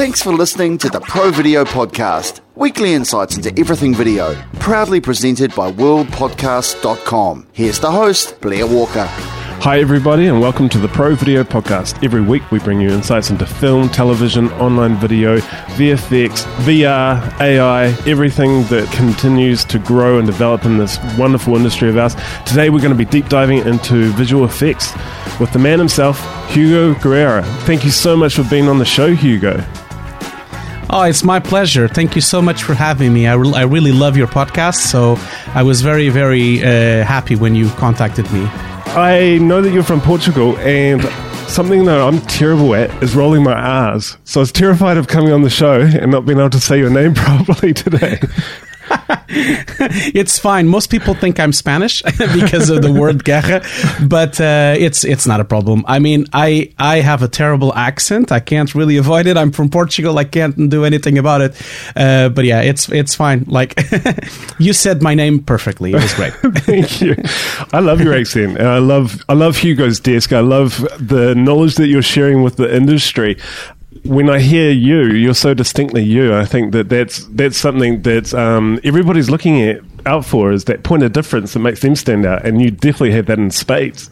Thanks for listening to the Pro Video Podcast, weekly insights into everything video, proudly presented by worldpodcast.com. Here's the host, Blair Walker. Hi, everybody, and welcome to the Pro Video Podcast. Every week, we bring you insights into film, television, online video, VFX, VR, AI, everything that continues to grow and develop in this wonderful industry of ours. Today, we're going to be deep diving into visual effects with the man himself, Hugo Guerra. Thank you so much for being on the show, Hugo. Oh, it's my pleasure. Thank you so much for having me. I, re- I really love your podcast, so I was very, very uh, happy when you contacted me. I know that you're from Portugal, and something that I'm terrible at is rolling my R's. So I was terrified of coming on the show and not being able to say your name properly today. it's fine. Most people think I'm Spanish because of the word guerra, but uh, it's it's not a problem. I mean, I I have a terrible accent. I can't really avoid it. I'm from Portugal. I can't do anything about it. Uh, but yeah, it's it's fine. Like you said my name perfectly. It was great. Thank you. I love your accent. And I love I love Hugo's desk. I love the knowledge that you're sharing with the industry when I hear you, you're so distinctly you. I think that that's that's something that um, everybody's looking at out for is that point of difference that makes them stand out, and you definitely have that in spades.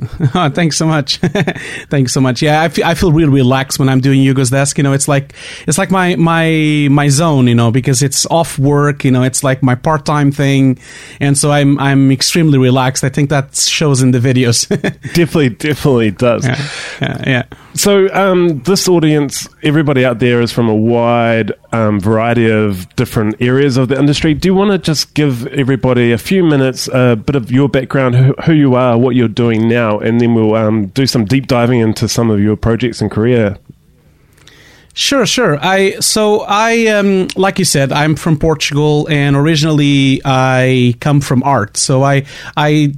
oh, thanks so much. thanks so much. Yeah, I feel, I feel really relaxed when I'm doing Hugo's desk. You know, it's like it's like my my my zone. You know, because it's off work. You know, it's like my part time thing, and so I'm I'm extremely relaxed. I think that shows in the videos. definitely, definitely does. Yeah, yeah. yeah. So, um, this audience, everybody out there is from a wide um, variety of different areas of the industry. Do you want to just give everybody a few minutes, a bit of your background, who, who you are, what you're doing now, and then we'll um, do some deep diving into some of your projects and career? Sure, sure. I so I um, like you said, I'm from Portugal, and originally I come from art. So I I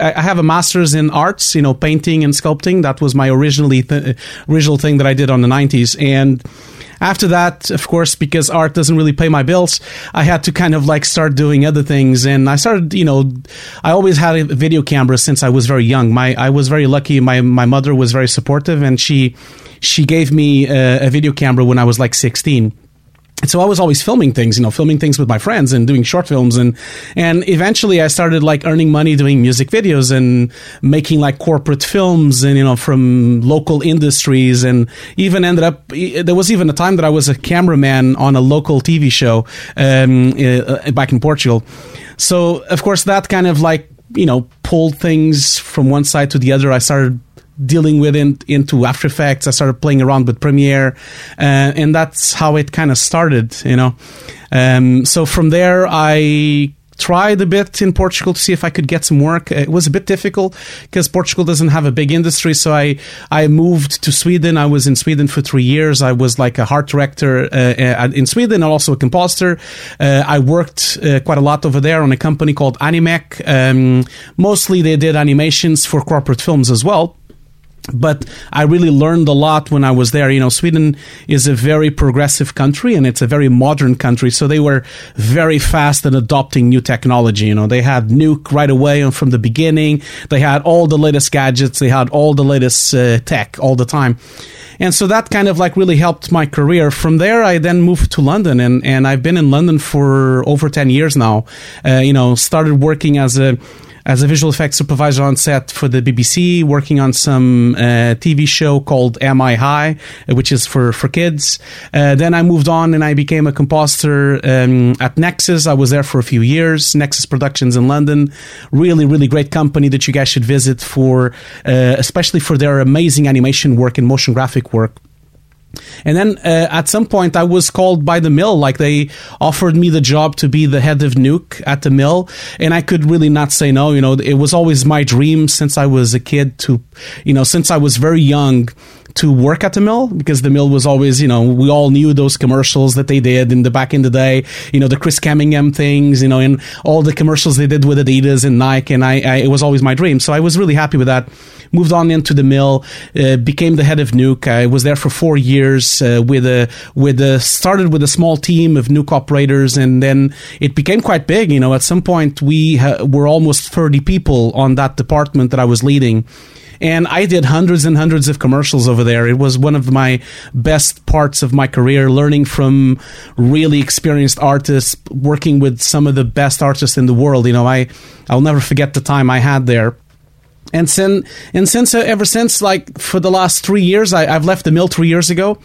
I have a master's in arts, you know, painting and sculpting. That was my originally th- original thing that I did on the 90s. And after that, of course, because art doesn't really pay my bills, I had to kind of like start doing other things. And I started, you know, I always had a video camera since I was very young. My I was very lucky. My my mother was very supportive, and she she gave me a, a video camera when I was like 16 so I was always filming things, you know, filming things with my friends and doing short films and and eventually I started like earning money doing music videos and making like corporate films and you know from local industries and even ended up there was even a time that I was a cameraman on a local TV show um, uh, back in Portugal. So of course that kind of like you know pulled things from one side to the other. I started dealing with it into After Effects. I started playing around with Premiere, uh, and that's how it kind of started, you know. Um, so from there, I tried a bit in Portugal to see if I could get some work. It was a bit difficult because Portugal doesn't have a big industry. So I, I moved to Sweden. I was in Sweden for three years. I was like a art director uh, uh in Sweden and also a compositor. Uh, I worked uh, quite a lot over there on a company called Animec. Um, mostly they did animations for corporate films as well but I really learned a lot when I was there. You know, Sweden is a very progressive country and it's a very modern country. So they were very fast at adopting new technology. You know, they had Nuke right away and from the beginning. They had all the latest gadgets. They had all the latest uh, tech all the time. And so that kind of like really helped my career. From there, I then moved to London and, and I've been in London for over 10 years now. Uh, you know, started working as a, as a visual effects supervisor on set for the BBC, working on some uh, TV show called Am I High, uh, which is for for kids. Uh, then I moved on and I became a compositor um, at Nexus. I was there for a few years. Nexus Productions in London, really really great company that you guys should visit for, uh, especially for their amazing animation work and motion graphic work. And then uh, at some point, I was called by the mill. Like they offered me the job to be the head of Nuke at the mill, and I could really not say no. You know, it was always my dream since I was a kid to, you know, since I was very young to work at the mill because the mill was always, you know, we all knew those commercials that they did in the back in the day, you know, the Chris Cunningham things, you know, and all the commercials they did with Adidas and Nike, and I, I it was always my dream. So I was really happy with that moved on into the mill, uh, became the head of Nuke. I was there for four years uh, with a with a started with a small team of Nuke operators, and then it became quite big. You know, at some point we ha- were almost thirty people on that department that I was leading and I did hundreds and hundreds of commercials over there. It was one of my best parts of my career, learning from really experienced artists, working with some of the best artists in the world. You know, I I'll never forget the time I had there and since and since uh, ever since like for the last three years I, have left the mill three years ago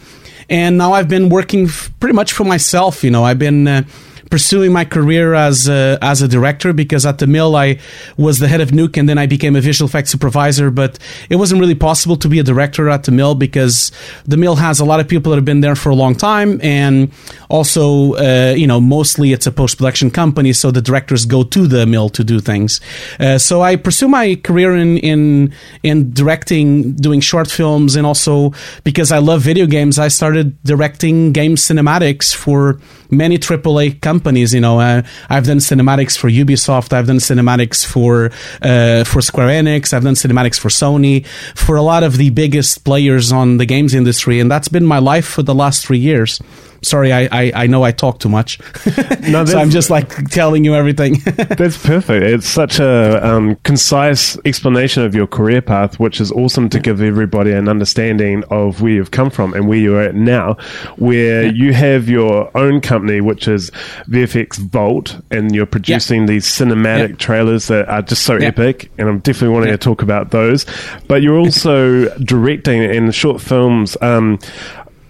and now i've been working f- pretty much for myself you know i've been uh, pursuing my career as a, as a director because at the mill I was the head of Nuke and then I became a visual effects supervisor. But it wasn't really possible to be a director at the mill because the mill has a lot of people that have been there for a long time, and also uh, you know mostly it's a post production company, so the directors go to the mill to do things. Uh, so I pursue my career in in in directing, doing short films, and also because I love video games, I started directing game cinematics for many AAA companies. You know, uh, I've done cinematics for Ubisoft. I've done cinematics for uh, for Square Enix. I've done cinematics for Sony, for a lot of the biggest players on the games industry, and that's been my life for the last three years. Sorry, I, I, I know I talk too much. No, so I'm just like telling you everything. that's perfect. It's such a um, concise explanation of your career path, which is awesome to give everybody an understanding of where you've come from and where you're at now, where yeah. you have your own company, which is VFX Vault, and you're producing yeah. these cinematic yeah. trailers that are just so epic. And I'm definitely wanting to talk about those. But you're also directing in short films. Um,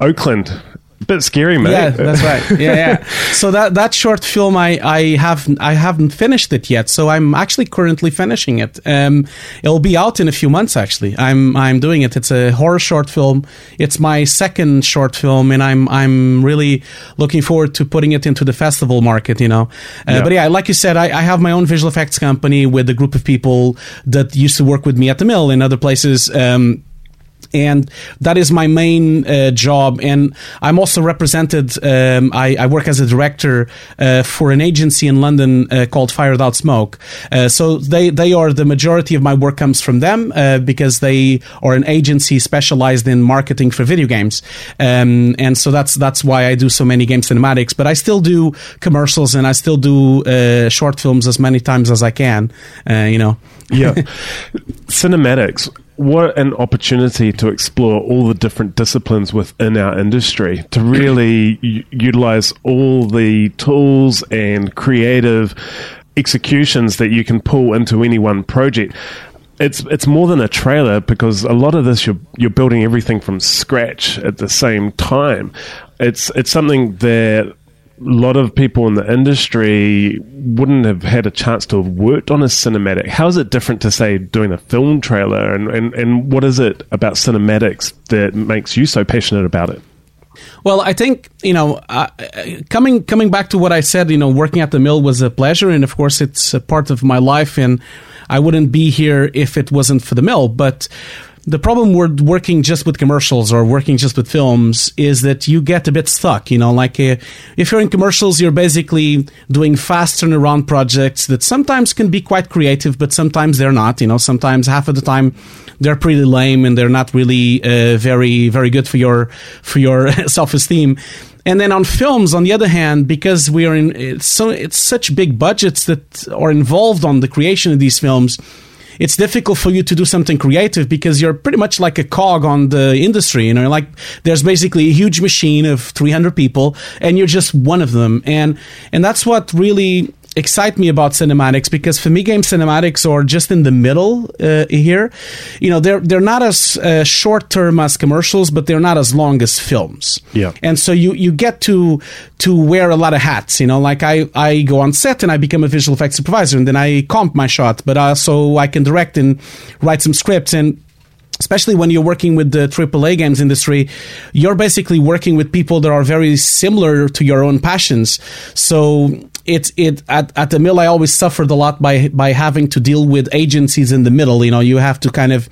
Oakland bit scary, mate. Yeah, that's right. Yeah, yeah. so that that short film, I I have I haven't finished it yet. So I'm actually currently finishing it. Um, it'll be out in a few months. Actually, I'm I'm doing it. It's a horror short film. It's my second short film, and I'm I'm really looking forward to putting it into the festival market. You know, uh, yeah. but yeah, like you said, I, I have my own visual effects company with a group of people that used to work with me at the mill and other places. Um, and that is my main uh, job. And I'm also represented. Um, I, I, work as a director uh, for an agency in London uh, called Fire Without Smoke. Uh, so they they are the majority of my work comes from them uh, because they are an agency specialized in marketing for video games. Um, and so that's that's why I do so many game cinematics. But I still do commercials and I still do uh, short films as many times as I can. you know. yeah, cinematics what an opportunity to explore all the different disciplines within our industry to really utilize all the tools and creative executions that you can pull into any one project it's it's more than a trailer because a lot of this you're you're building everything from scratch at the same time. It's it's something that lot of people in the industry wouldn't have had a chance to have worked on a cinematic. How is it different to say doing a film trailer, and, and, and what is it about cinematics that makes you so passionate about it? Well, I think you know, uh, coming coming back to what I said, you know, working at the mill was a pleasure, and of course, it's a part of my life, and I wouldn't be here if it wasn't for the mill. But the problem with working just with commercials or working just with films is that you get a bit stuck. You know, like uh, if you're in commercials, you're basically doing fast turnaround projects that sometimes can be quite creative, but sometimes they're not. You know, sometimes half of the time they're pretty lame and they're not really uh, very very good for your for your self esteem. And then on films, on the other hand, because we are in it's so it's such big budgets that are involved on the creation of these films it's difficult for you to do something creative because you're pretty much like a cog on the industry. You know, like there's basically a huge machine of 300 people, and you're just one of them. And and that's what really excite me about cinematics because for me, game cinematics are just in the middle uh, here. You know, they're they're not as uh, short term as commercials, but they're not as long as films. Yeah, and so you you get to to wear a lot of hats. You know, like I I go on set and I become a visual effects supervisor, and then I comp my shot, but also I can direct and write some scripts and especially when you're working with the AAA games industry, you're basically working with people that are very similar to your own passions. So it's it at, at the mill I always suffered a lot by by having to deal with agencies in the middle. You know, you have to kind of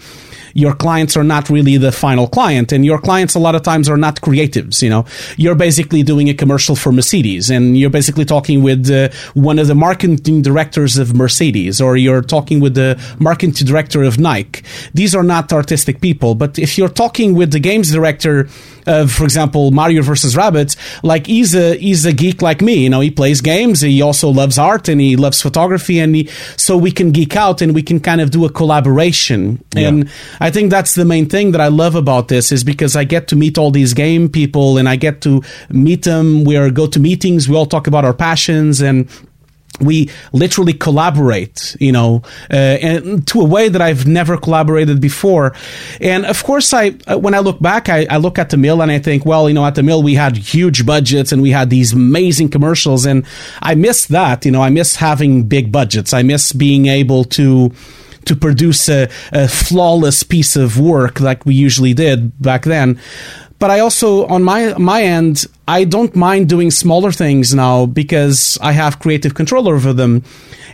your clients are not really the final client and your clients a lot of times are not creatives you know you're basically doing a commercial for mercedes and you're basically talking with uh, one of the marketing directors of mercedes or you're talking with the marketing director of nike these are not artistic people but if you're talking with the games director of, for example, Mario versus Rabbids, like he's a he's a geek like me. You know, he plays games. He also loves art and he loves photography, and he, so we can geek out and we can kind of do a collaboration. Yeah. And I I think that's the main thing that I love about this is because I get to meet all these game people and I get to meet them. We are go to meetings. We all talk about our passions and we literally collaborate, you know, uh, and to a way that I've never collaborated before. And of course, I uh, when I look back, I, I, look at the mill and I think, well, you know, at the mill we had huge budgets and we had these amazing commercials, and I miss that. You know, I miss having big budgets. I miss being able to to produce a, a flawless piece of work like we usually did back then but I also on my my end I don't mind doing smaller things now because I have creative control over them,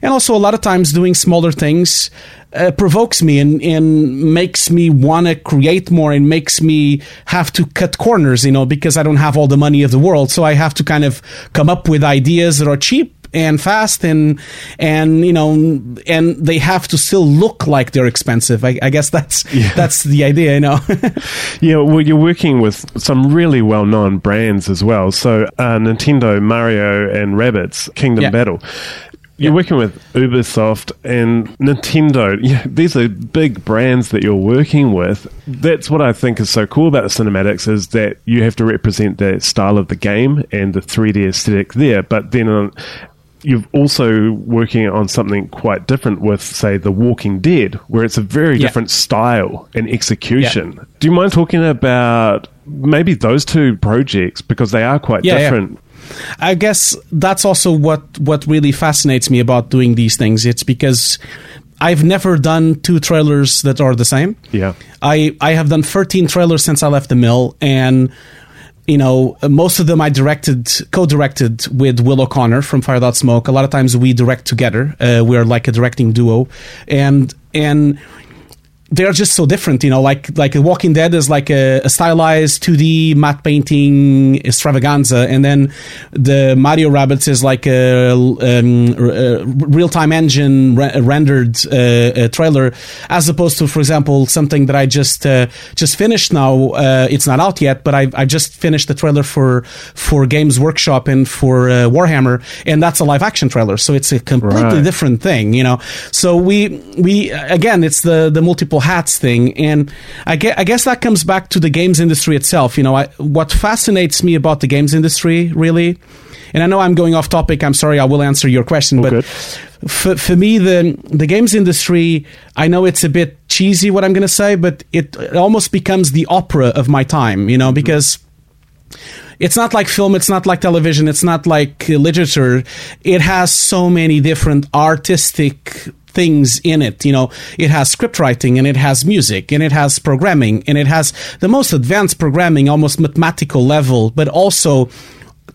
and also a lot of times doing smaller things uh, provokes me and, and makes me want to create more and makes me have to cut corners, you know, because I don't have all the money of the world, so I have to kind of come up with ideas that are cheap and fast and and you know and they have to still look like they're expensive. I, I guess that's yeah. that's the idea, you know. yeah, well, you're working with some really well-known brands as well. So uh, Nintendo, Mario, and Rabbids Kingdom yeah. Battle. You're working with Ubisoft and Nintendo. Yeah, these are big brands that you're working with. That's what I think is so cool about the cinematics is that you have to represent the style of the game and the 3D aesthetic there. But then on, you're also working on something quite different with, say, The Walking Dead, where it's a very yeah. different style and execution. Yeah. Do you mind talking about maybe those two projects because they are quite yeah, different? I guess that's also what what really fascinates me about doing these things. It's because I've never done two trailers that are the same. Yeah. I I have done 13 trailers since I left the mill and you know, most of them I directed, co-directed with Will O'Connor from Fire Without Smoke. A lot of times we direct together. Uh, we're like a directing duo, and and they're just so different, you know. Like like Walking Dead is like a, a stylized 2D matte painting extravaganza, and then the Mario Rabbids is like a, um, a real time engine re- rendered uh, trailer, as opposed to, for example, something that I just uh, just finished now. Uh, it's not out yet, but I I just finished the trailer for for Games Workshop and for uh, Warhammer, and that's a live action trailer, so it's a completely right. different thing, you know. So we we again, it's the the multiple hats thing. And I guess, I guess that comes back to the games industry itself. You know, I, what fascinates me about the games industry really, and I know I'm going off topic. I'm sorry. I will answer your question, but for, for me, the the games industry, I know it's a bit cheesy what I'm going to say, but it, it, almost becomes the opera of my time. You know, mm-hmm. because it's not like film, it's not like television, it's not like literature. It has so many different artistic things in it. You know, it has script writing and it has music and it has programming and it has the most advanced programming, almost mathematical level, but also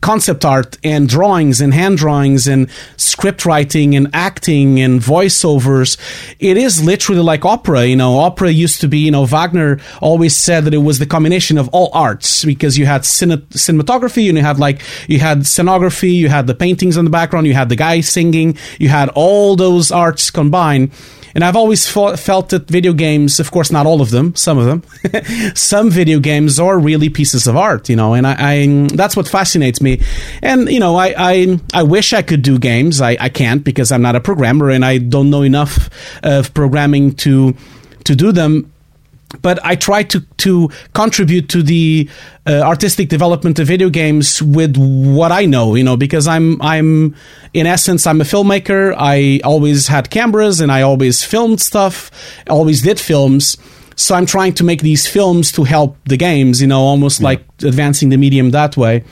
concept art and drawings and hand drawings and script writing and acting and voiceovers. It is literally like opera. You know, opera used to be, you know, Wagner always said that it was the combination of all arts because you had cine- cinematography and you had like, you had scenography, you had the paintings in the background, you had the guy singing, you had all those arts combined and I've always felt that video games, of course, not all of them, some of them, some video games are really pieces of art, you know, and I, I, that's what fascinates me. And, you know, I, I, I wish I could do games. I, I can't because I'm not a programmer and I don't know enough of programming to, to do them but I try to to contribute to the uh, artistic development of video games with what I know, you know, because I'm I'm in essence I'm a filmmaker. I always had cameras and I always filmed stuff, always did films. So I'm trying to make these films to help the games, you know, almost yeah. like advancing the medium that way.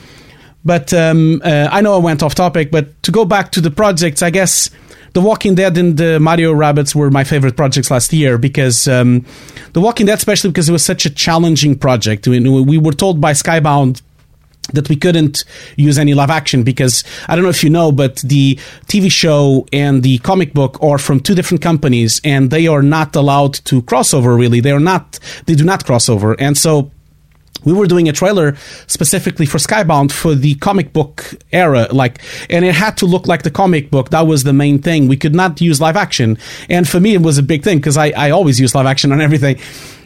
But um, uh, I know I went off topic, but to go back to the projects, I guess the Walking Dead and the Mario Rabbids were my favorite projects last year because um, The Walking Dead, especially because it was such a challenging project. We, we were told by Skybound that we couldn't use any live action because I don't know if you know, but the TV show and the comic book are from two different companies and they are not allowed to crossover really. They are not, they do not crossover. And so we were doing a trailer specifically for Skybound for the comic book era, like, and it had to look like the comic book. That was the main thing. We could not use live action, and for me, it was a big thing because I, I always use live action on everything.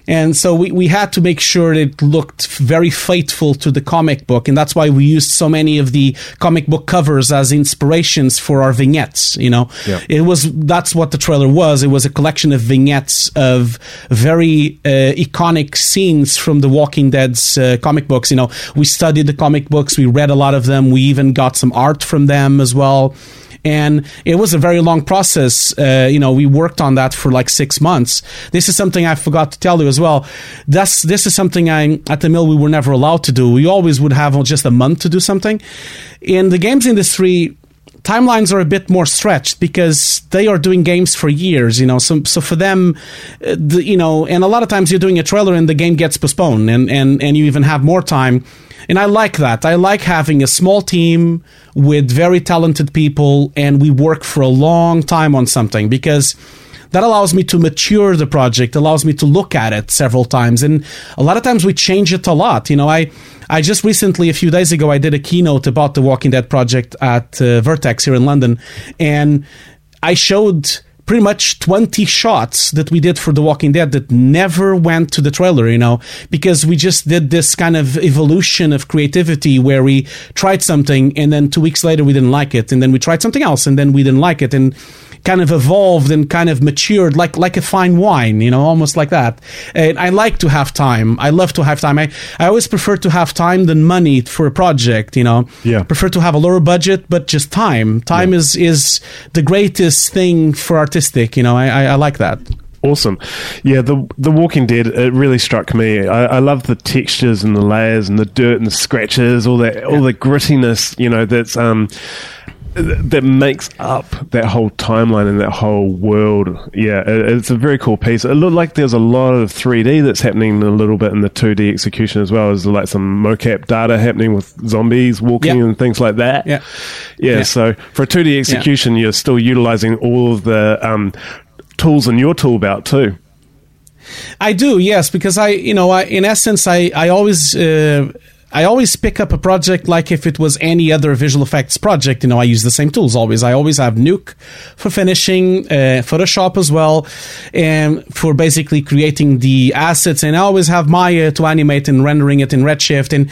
And so we, we had to make sure it looked very faithful to the comic book, and that's why we used so many of the comic book covers as inspirations for our vignettes. You know, Yeah. it was that's what the trailer was. It was a collection of vignettes of very uh, iconic scenes from the Walking Dead's uh, comic books. You know, we studied the comic books, we read a lot of them, we even got some art from them as well. And it was a very long process. Uh, you know, we worked on that for like six months. This is something I forgot to tell you as well. That's this is something I at the mill we were never allowed to do. We always would have just a month to do something. In the games industry, timelines are a bit more stretched because they are doing games for years you know so, so for them uh, the, you know and a lot of times you're doing a trailer and the game gets postponed and, and and you even have more time and i like that. I like having a small team with very talented people and we work for a long time on something because that allows me to mature the project allows me to look at it several times. And a lot of times we change it a lot. You know i i just recently a few days ago i did a keynote about the walking dead project at uh, vertex here in london. And i showed pretty much 20 shots that we did for The Walking Dead that never went to the trailer, you know, because we just did this kind of evolution of creativity where we tried something and then two weeks later we didn't like it. And then we tried something else and then we didn't like it. And kind of evolved and kind of matured like like a fine wine you know almost like that. And i like to have time. I love to have time. I, I always prefer to have time than money for a project you know. Yeah. prefer to have a lower budget but just time. Time is is the greatest thing for artistic you know. I i, I like that. Awesome. Yeah, the the Walking Dead it really struck me. I, I love the textures and the layers and the dirt and the scratches, all that all the grittiness, you know, that's um that makes up that whole timeline and that whole world. Yeah, it, it's a very cool piece. It looked like there's a lot of 3D that's happening a little bit in the 2D execution as well. There's like some mocap data happening with zombies walking Yeah. and things like that. Yeah. yeah. So for a 2D execution, you're still utilizing all of the um, tools in your tool belt too. I do, yes, because I, you know, I, in essence, I, I always, uh, I always pick up a project like if it was any other visual effects project. You know, I use the same tools always. I always have Nuke for finishing, uh, Photoshop as well, and for basically creating the assets. And I always have Maya to animate and rendering it in Redshift. And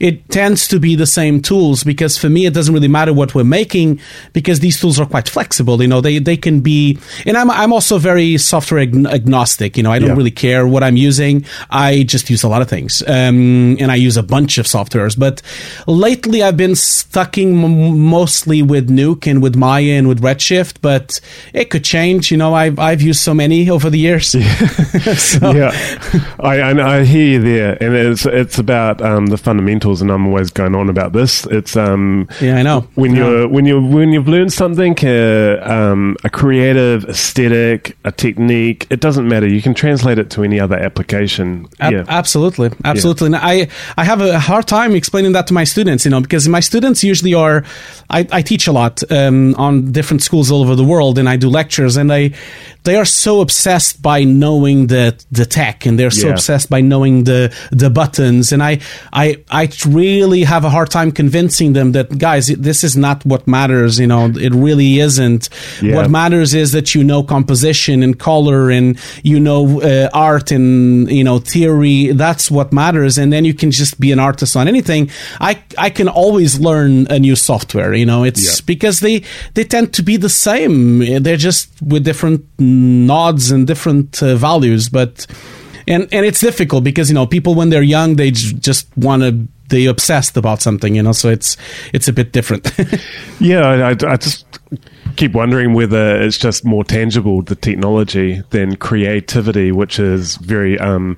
it tends to be the same tools because for me it doesn't really matter what we're making because these tools are quite flexible you know they they can be and i'm i'm also very software agn- agnostic you know i don't Yeah. really care what i'm using. I just use a lot of things um, and i use a bunch of softwares but lately i've been stucking m- mostly with nuke and with maya and with redshift but it could change you know i've i've used so many over the years. So, yeah, I, I I hear you there, and it's it's about um, the fundamentals, and I'm always going on about this. It's um Yeah, I know. when Yeah. you're when you when you've learned something, uh, um, a creative aesthetic, a technique, it doesn't matter. You can translate it to any other application. Ab- yeah, Absolutely, absolutely. And I I have a hard time explaining that to my students, you know, because my students usually are. I, I teach a lot um, on different schools all over the world, and I do lectures, and they they are so obsessed by knowing the the tech, and they're so Yeah. obsessed by knowing the the buttons, and I I I really have a hard time convincing them that guys, this is not what matters. You know, it really isn't. Yeah. What matters is that you know composition and color and you know uh, art and you know theory that's what matters and then you can just be an artist on anything i i can always learn a new software you know it's Yeah. because they they tend to be the same they're just with different nods and different uh, values but and and it's difficult because you know people when they're young they j- just want to they obsessed about something you know so it's it's a bit different yeah. I, I, just keep wondering whether it's just more tangible the technology than creativity, which is very um,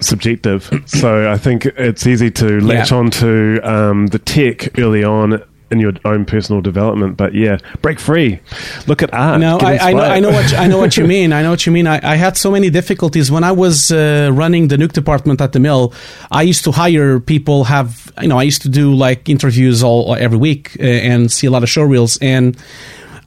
subjective. so I think it's easy to latch Yeah. on to um, the tech early on in your own personal development. But yeah, break free. Look at art. No, I, I know. I know what you- I know what you mean. I know what you mean. I, I had so many difficulties when I was uh, running the nuke department at the mill. I used to hire people. Have you know? I used to do like interviews all every week uh, and see a lot of show reels and.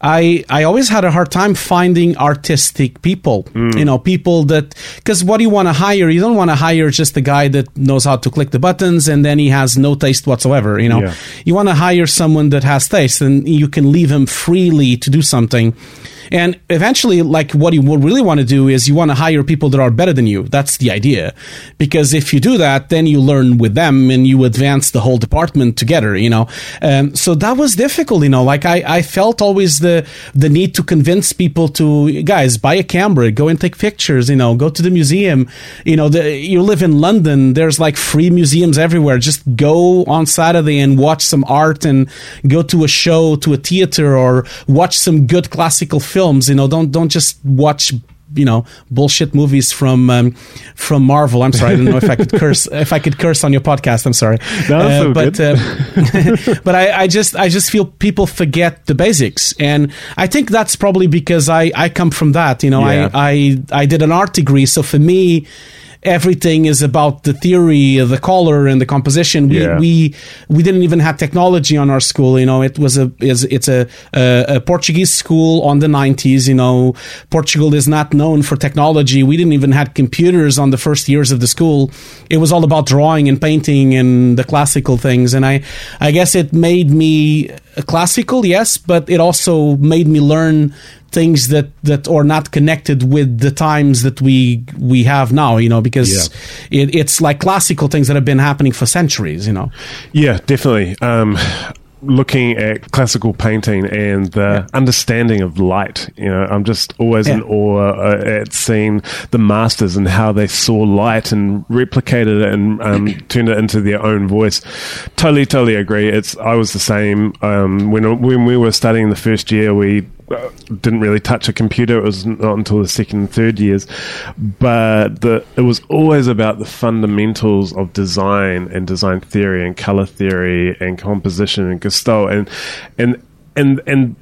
I I always had a hard time finding artistic people. Mm. You know, people that because what do you want to hire? You don't want to hire just a guy that knows how to click the buttons and then he has no taste whatsoever. You know, Yeah. you want to hire someone that has taste and you can leave him freely to do something. And eventually, like what you really want to do is you want to hire people that are better than you. That's the idea. Because if you do that, then you learn with them and you advance the whole department together, you know. Um, so that was difficult, you know. Like I, I felt always the the need to convince people to guys buy a camera, go and take pictures, you know, go to the museum. You know, the, you live in London, there's like free museums everywhere. Just go on Saturday and watch some art and go to a show, to a theater, or watch some good classical films. You know, don't don't just watch you know bullshit movies from um, from Marvel. I'm sorry, I don't know if I could curse if I could curse on your podcast. I'm sorry, no, uh, but uh, but I, I just I just feel people forget the basics, and I think that's probably because I I come from that. You know, Yeah. I I I did an art degree, so for me. Everything is about the theory, uh, the color, and the composition. We, Yeah. we we didn't even have technology on our school. You know, it was a is it's a, a a Portuguese school on the nineties. You know, Portugal is not known for technology. We didn't even have computers on the first years of the school. It was all about drawing and painting and the classical things. And I I guess it made me classical, yes, but it also made me learn things that that are not connected with the times that we we have now you know because it, it's like classical things that have been happening for centuries you know Yeah, definitely. Um, looking at classical painting and the understanding of light, you know, I'm just always in awe uh, at seeing the masters and how they saw light and replicated it and um, turned it into their own voice. Totally, totally agree. It's I was the same um, when when we were studying the first year. We didn't really touch a computer. It was not until the second and third years, but the it was always about the fundamentals of design and design theory and color theory and composition and gestalt and and and and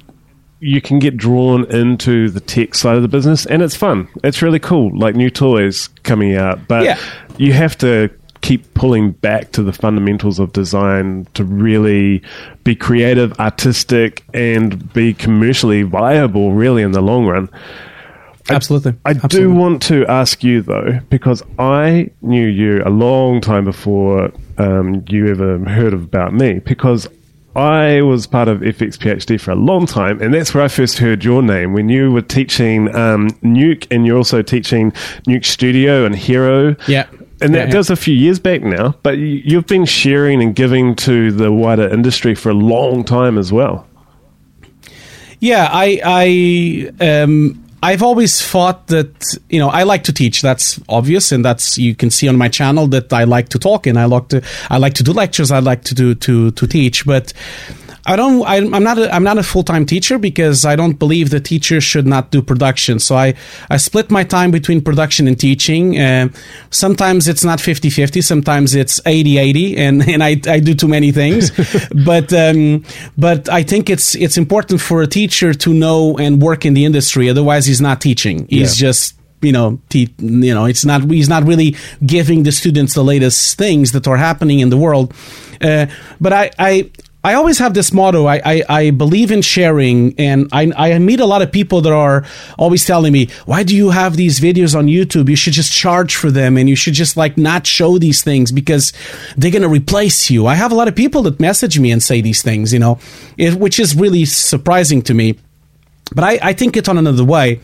you can get drawn into the tech side of the business and it's fun. It's really cool, like new toys coming out, but Yeah. you have to keep pulling back to the fundamentals of design to really be creative, artistic, and be commercially viable, really, in the long run. absolutely I do Absolutely. want to ask you though, because I knew you a long time before um, you ever heard about me, because I was part of FX PhD for a long time, and that's where I first heard your name when you were teaching um, Nuke, and you're also teaching Nuke Studio and Hiero. Yeah. And that, Yeah, was a few years back now, but you, you've been sharing and giving to the wider industry for a long time as well. Yeah, I, I, um, I've always thought that you know I like to teach. That's obvious, and that's you can see on my channel that I like to talk and I like to I like to do lectures. I like to do to to teach, but. I don't. I, I'm not. A, I'm not a full time teacher because I don't believe the teacher should not do production. So I I split my time between production and teaching. Uh, sometimes it's not 50-50. Sometimes it's 80-80, and and I I do too many things. but um, but I think it's it's important for a teacher to know and work in the industry. Otherwise, he's not teaching. He's Yeah. just you know, te- you know, it's not he's not really giving the students the latest things that are happening in the world. Uh, but I, I I always have this motto. I, I, I believe in sharing, and I, I meet a lot of people that are always telling me, "Why do you have these videos on YouTube? You should just charge for them, and you should just like not show these things because they're gonna replace you." I have a lot of people that message me and say these things, you know, it, which is really surprising to me. But I, I think it's on another way.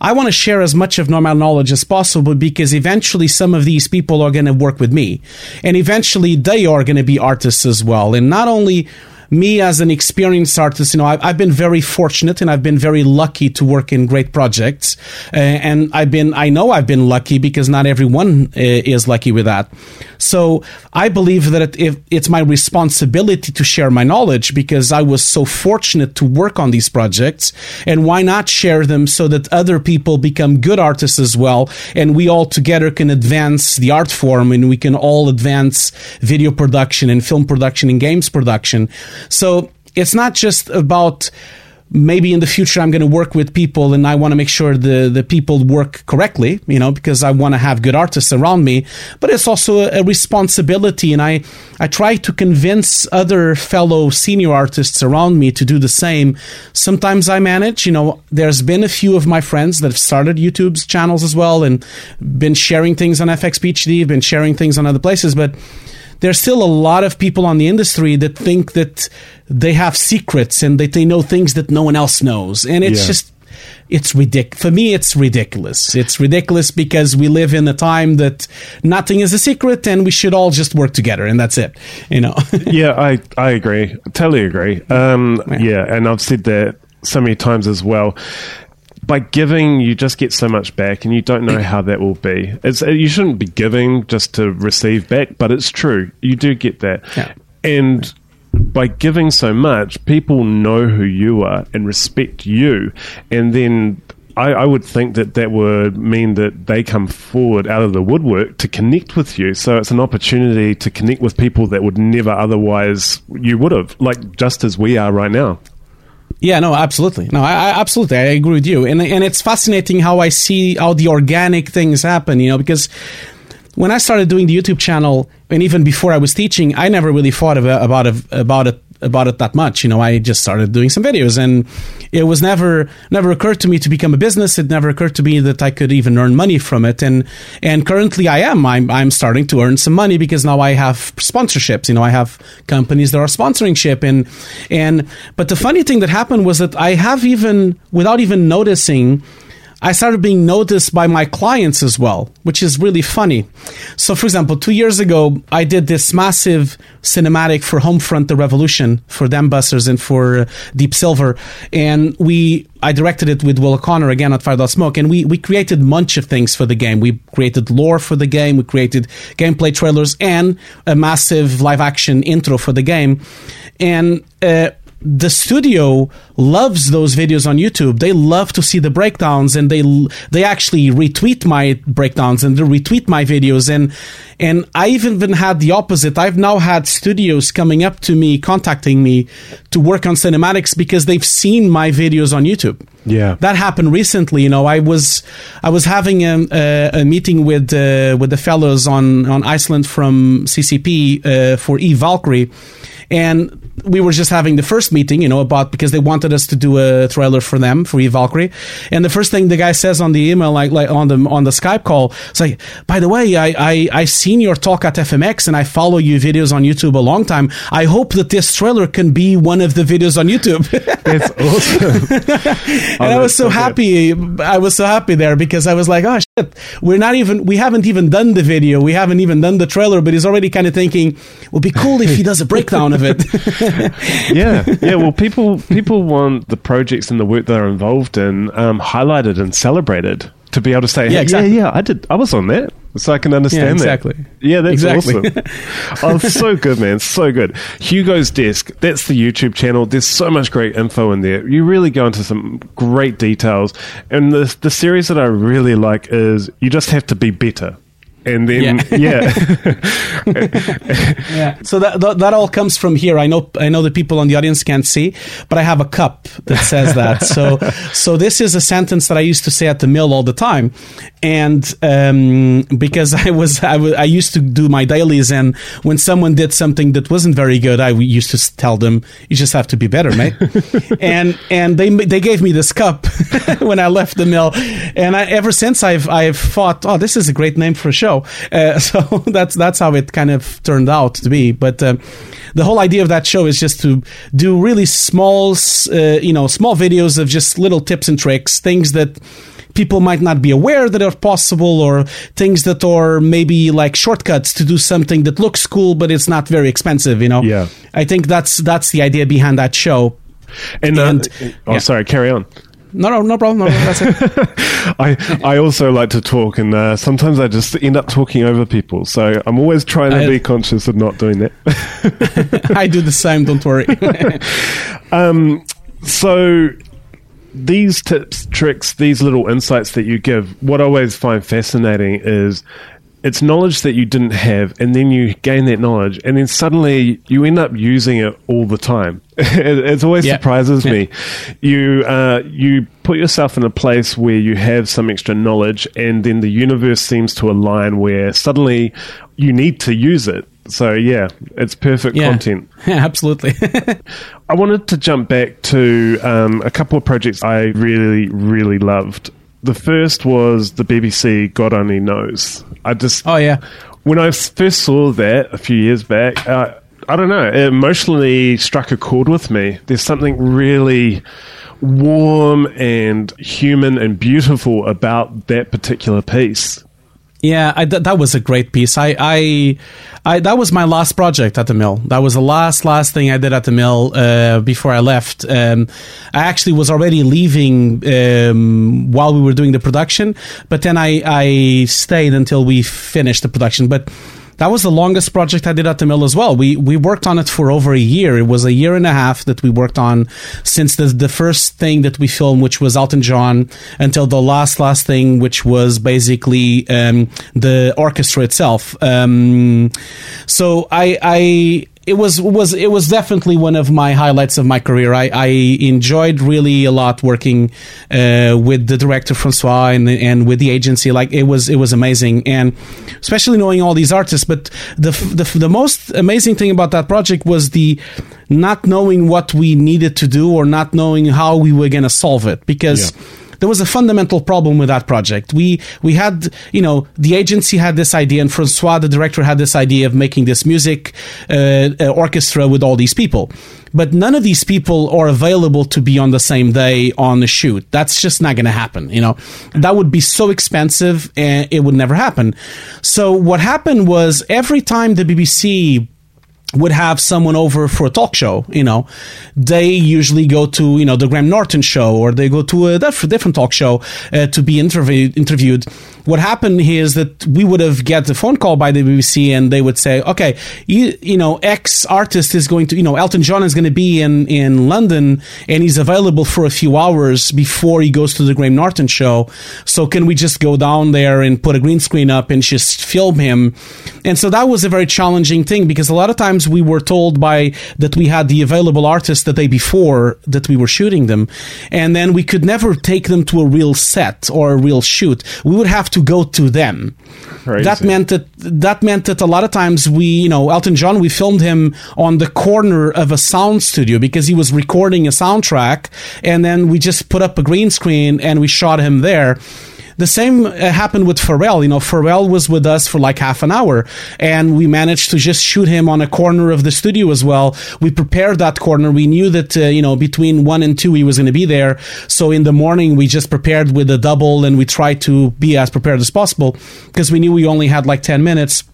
I want to share as much of normal knowledge as possible because eventually some of these people are going to work with me. And eventually they are going to be artists as well. And not only me as an experienced artist, you know, I've, I've been very fortunate and I've been very lucky to work in great projects. Uh, and I've been, I know I've been lucky because not everyone uh, is lucky with that. So I believe that it's my responsibility to share my knowledge because I was so fortunate to work on these projects. And why not share them so that other people become good artists as well? And we all together can advance the art form and we can all advance video production and film production and games production. So it's not just about maybe in the future I'm going to work with people and I want to make sure the, the people work correctly, you know, because I want to have good artists around me. But it's also a, responsibility. And I, I try to convince other fellow senior artists around me to do the same. Sometimes I manage, you know, there's been a few of my friends that have started YouTube's channels as well and been sharing things on FX PhD, been sharing things on other places, but there's still a lot of people on the industry that think that they have secrets and that they know things that no one else knows. And it's Yeah. just it's ridiculous. For me, it's ridiculous. It's ridiculous because we live in a time that nothing is a secret and we should all just work together and that's it. You know? yeah, I, I agree. Totally agree. Um, yeah. yeah, and I've said that so many times as well by giving, you just get so much back, and you don't know how that will be. It's, uh, you shouldn't be giving just to receive back, but it's true. You do get that. Yeah. And by giving so much, people know who you are and respect you. And then I, I, would think that that would mean that they come forward out of the woodwork to connect with you. So it's an opportunity to connect with people that would never otherwise you would have, like just as we are right now. Yeah, no, absolutely. No, I, I, absolutely, I agree with you. And and it's fascinating how I see how the organic things happen. You know, because when I started doing the YouTube channel, and even before I was teaching, I never really thought about about it, about it about it that much. You know, I just started doing some videos, and it was never never occurred to me to become a business. It never occurred to me that I could even earn money from it. And and currently, I am. I'm I'm starting to earn some money because now I have sponsorships. You know, I have companies that are sponsoring ship, and and but the funny thing that happened was that I have even without even noticing I started being noticed by my clients as well, which is really funny. So, for example, two years ago, I did this massive cinematic for Homefront: The Revolution for Dambusters and for uh, Deep Silver, and we I directed it with Will O'Connor again at Fire Dot Smoke, and we we created a bunch of things for the game. We created lore for the game, we created gameplay trailers, and a massive live action intro for the game, and. Uh, the studio loves those videos on YouTube. They love to see the breakdowns, and they they actually retweet my breakdowns and they retweet my videos. and And I've even had the opposite. I've now had studios coming up to me, contacting me to work on cinematics because they've seen my videos on YouTube. Yeah, that happened recently. You know, I was I was having a, a, a meeting with uh, with the fellows on on Iceland from CCP uh, for Eve Valkyrie and we were just having the first meeting, you know, about because they wanted us to do a trailer for them for Eve Valkyrie. And the first thing the guy says on the email, like like on the on the Skype call, it's like, by the way, I I I seen your talk at FMX and I follow you videos on YouTube a long time. I hope that this trailer can be one of the videos on YouTube. it's awesome. and oh, I was so, so happy. I was so happy there because I was like, oh shit, we're not even we haven't even done the video. We haven't even done the trailer, but he's already kind of thinking, it would be cool if he does a breakdown of it. yeah, yeah. Well, people people want the projects and the work they're involved in um, highlighted and celebrated to be able to say, yeah, exactly. yeah, yeah, I did, I was on that, so I can understand yeah, exactly. that. Yeah, that's exactly. awesome. oh, so good, man, so good. Hugo's Desk, that's the YouTube channel. There's so much great info in there. You really go into some great details, and the the series that I really like is you just have to be better and then yeah, yeah. yeah. So that, that, that all comes from here. I know I know the people on the audience can't see, but I have a cup that says that. so so this is a sentence that I used to say at the mill all the time, and um, because I was I, w- I used to do my dailies, and when someone did something that wasn't very good, I used to tell them, "You just have to be better, mate." and and they they gave me this cup when I left the mill, and I, ever since I've I've thought, "Oh, this is a great name for a show." Uh, so that's that's how it kind of turned out to be. But uh, the whole idea of that show is just to do really small, uh, you know, small videos of just little tips and tricks, things that people might not be aware that are possible or things that are maybe like shortcuts to do something that looks cool but it's not very expensive you know? Yeah. I think that's that's the idea behind that show. And, uh, and oh yeah. sorry carry on no, no, no problem. No, that's it. I I also like to talk, and uh, sometimes I just end up talking over people. So I'm always trying to I, be conscious of not doing that. I do the same. Don't worry. um, so these tips, tricks, these little insights that you give, what I always find fascinating is it's knowledge that you didn't have, and then you gain that knowledge, and then suddenly you end up using it all the time. it, it, always yeah. surprises yeah. me. You uh, you put yourself in a place where you have some extra knowledge, and then the universe seems to align where suddenly you need to use it. So yeah, it's perfect yeah. content. Yeah, absolutely. I wanted to jump back to um, a couple of projects I really, really loved the first was the BBC God Only Knows. I just oh yeah. When I first saw that a few years back, uh, I don't know, it emotionally struck a chord with me. There's something really warm and human and beautiful about that particular piece. Yeah, I, th- that was a great piece. I, I, I, that was my last project at the mill. That was the last, last thing I did at the mill uh, before I left. Um, I actually was already leaving um, while we were doing the production, but then I, I stayed until we finished the production. But that was the longest project I did at the mill as well. We we worked on it for over a year. It was a year and a half that we worked on since the the first thing that we filmed, which was Elton John, until the last last thing, which was basically um, the orchestra itself. Um, so I I it was was it was definitely one of my highlights of my career. I, I enjoyed really a lot working uh, with the director Francois and and with the agency. Like it was it was amazing, and especially knowing all these artists. But the the, the most amazing thing about that project was the not knowing what we needed to do or not knowing how we were going to solve it because. Yeah there was a fundamental problem with that project. We we had you know the agency had this idea, and Francois, the director, had this idea of making this music uh, uh, orchestra with all these people. But none of these people are available to be on the same day on the shoot. That's just not going to happen. You know, that would be so expensive, and it would never happen. So what happened was every time the BBC would have someone over for a talk show, you know, they usually go to, you know, the Graham Norton show or they go to a different talk show uh, to be interviewed, interviewed what happened here is that we would have get the phone call by the BBC and they would say, okay, you, you know, X artist is going to, you know, Elton John is going to be in, in London and he's available for a few hours before he goes to the Graham Norton show. So can we just go down there and put a green screen up and just film him? And so that was a very challenging thing because a lot of times we were told by that we had the available artists the day before that we were shooting them. And then we could never take them to a real set or a real shoot. We would have to go to them. Crazy. That meant that that meant that a lot of times we, you know, Elton John, we filmed him on the corner of a sound studio because he was recording a soundtrack, and then we just put up a green screen and we shot him there. The same uh, happened with Pharrell. You know, Pharrell was with us for like half an hour, and we managed to just shoot him on a corner of the studio as well. We prepared that corner. We knew that uh, you know between one and two he was going to be there. So in the morning we just prepared with a double, and we tried to be as prepared as possible because we knew we only had like ten minutes.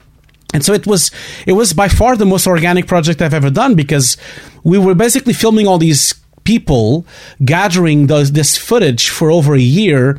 And so it was it was by far the most organic project I've ever done because we were basically filming all these people gathering those, this footage for over a year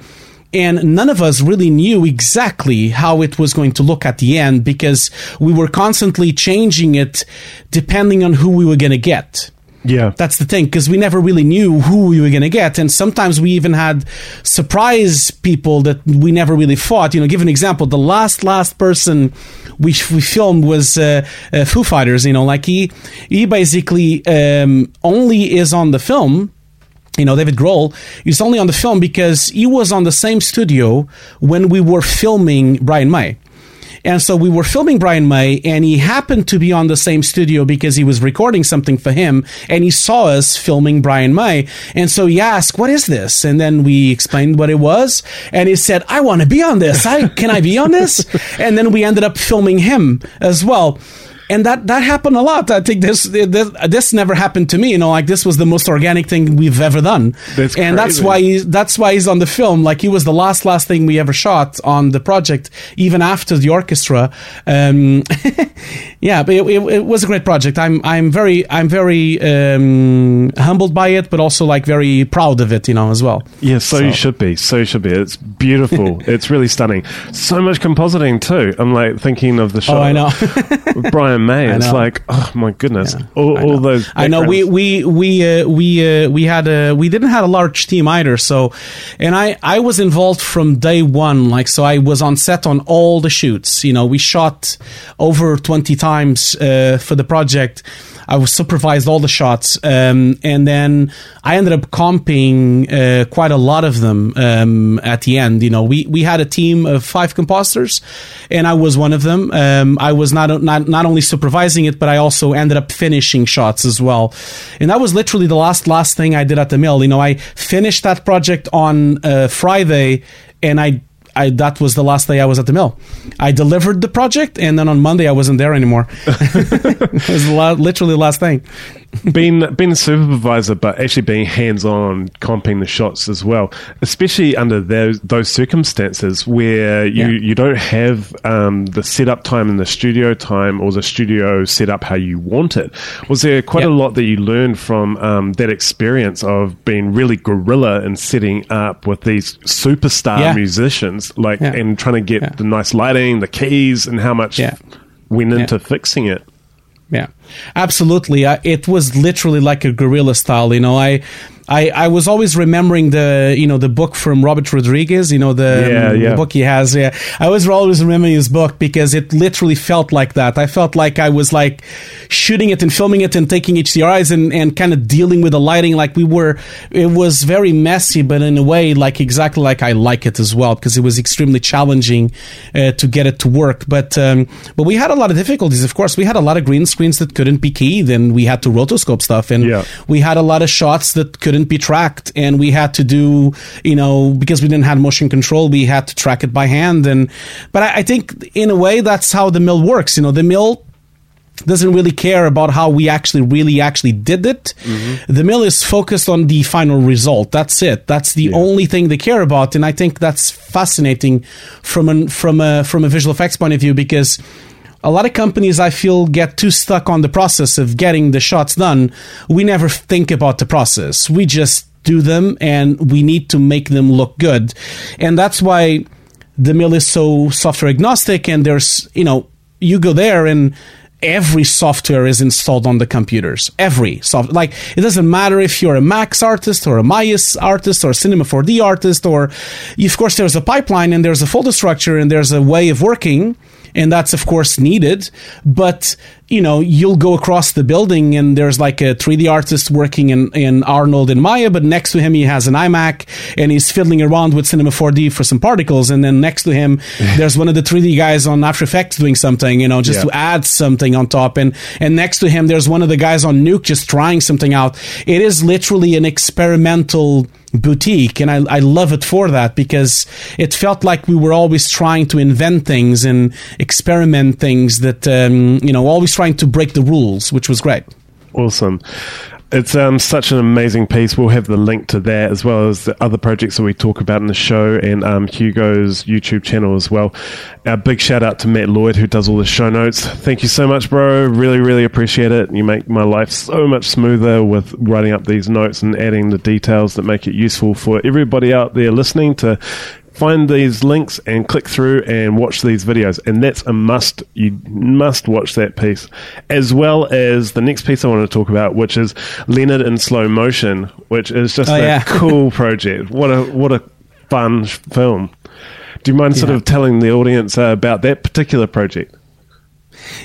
and none of us really knew exactly how it was going to look at the end because we were constantly changing it depending on who we were going to get. Yeah. That's the thing, because we never really knew who we were going to get. And sometimes we even had surprise people that we never really fought. You know, give an example. The last, last person we, we filmed was uh, uh, Foo Fighters. You know, like he, he basically um, only is on the film you know, David Grohl is only on the film because he was on the same studio when we were filming Brian May. And so we were filming Brian May, and he happened to be on the same studio because he was recording something for him, and he saw us filming Brian May. And so he asked, What is this? And then we explained what it was, and he said, I want to be on this. I, can I be on this? And then we ended up filming him as well and that that happened a lot. I think this this, this never happened to me. You know, like this was the most organic thing we've ever done. That's and that's why he, that's why he's on the film. Like he was the last last thing we ever shot on the project, even after the orchestra. Um, yeah, but it, it, it, was a great project. I'm I'm very I'm very um, humbled by it, but also like very proud of it. You know, as well. Yeah, so, so. you should be. So you should be. It's beautiful. it's really stunning. So much compositing too. I'm like thinking of the shot. Oh, I know. Brian May. It's like, oh my goodness, yeah, all, all, those. I know we we we uh, we uh, we had a we didn't have a large team either. So, and I I was involved from day one. Like, so I was on set on all the shoots. You know, we shot over twenty times uh, for the project I was supervised all the shots, um, and then I ended up comping uh, quite a lot of them um, at the end. You know, we we had a team of five compositors, and I was one of them. Um, I was not not not only supervising it, but I also ended up finishing shots as well. And that was literally the last last thing I did at the mill. You know, I finished that project on uh, Friday, and I I that was the last day I was at the mill. I delivered the project, and then on Monday I wasn't there anymore. it was literally the last thing. Being being a supervisor, but actually being hands on, comping the shots as well, especially under those those circumstances where you, Yeah. you don't have um, the setup time and the studio time, or the studio set up how you want it. Was there quite Yeah. a lot that you learned from um, that experience of being really guerrilla and setting up with these superstar Yeah. musicians, like and trying to get the nice lighting, the keys, and how much went into fixing it? Yeah, absolutely. It was literally like a guerrilla style. You know, I, I, I was always remembering the, you know, the book from Robert Rodriguez. You know, the, Yeah, um, yeah. the book he has. Yeah, I was always remembering his book because it literally felt like that. I felt like I was like shooting it and filming it and taking HDRIs and and kind of dealing with the lighting. Like we were, it was very messy, but in a way, like exactly like I like it as well because it was extremely challenging uh, to get it to work. But um, but we had a lot of difficulties. Of course, we had a lot of green screens that couldn't be keyed, and we had to rotoscope stuff, and Yeah. we had a lot of shots that couldn't be tracked, and we had to do, you know, because we didn't have motion control, we had to track it by hand. And but I, I think in a way that's how the mill works. You know, the mill doesn't really care about how we actually really actually did it. Mm-hmm. The mill is focused on the final result. That's it. That's the only thing they care about, and I think that's fascinating from an, from a from a visual effects point of view because a lot of companies I feel get too stuck on the process of getting the shots done. We never think about the process. We just do them, and we need to make them look good, and that's why the mill is so software agnostic. And there's you know you go there and every software is installed on the computers. Every soft, like it doesn't matter if you're a Max artist or a Maya artist or a Cinema 4D artist, or of course there's a pipeline and there's a folder structure and there's a way of working, and that's of course needed. But you know, you'll go across the building and there's like a 3D artist working in, in Arnold and Maya, but next to him he has an iMac and he's fiddling around with Cinema 4D for some particles. And then next to him, there's one of the 3D guys on After Effects doing something, you know, just Yeah. to add something on top. And, and next to him, there's one of the guys on Nuke just trying something out. It is literally an experimental boutique and I, I love it for that because it felt like we were always trying to invent things and experiment things that um, you know always trying to break the rules which was great Awesome. It's um, such an amazing piece. We'll have the link to that as well as the other projects that we talk about in the show and um, Hugo's YouTube channel as well. A big shout out to Matt Lloyd who does all the show notes. Thank you so much, bro. Really, really appreciate it. You make my life so much smoother with writing up these notes and adding the details that make it useful for everybody out there listening to find these links and click through and watch these videos and that's a must you must watch that piece as well as the next piece i want to talk about which is leonard in slow motion which is just Oh, a yeah. cool project what a what a fun film do you mind sort Yeah. of telling the audience uh, about that particular project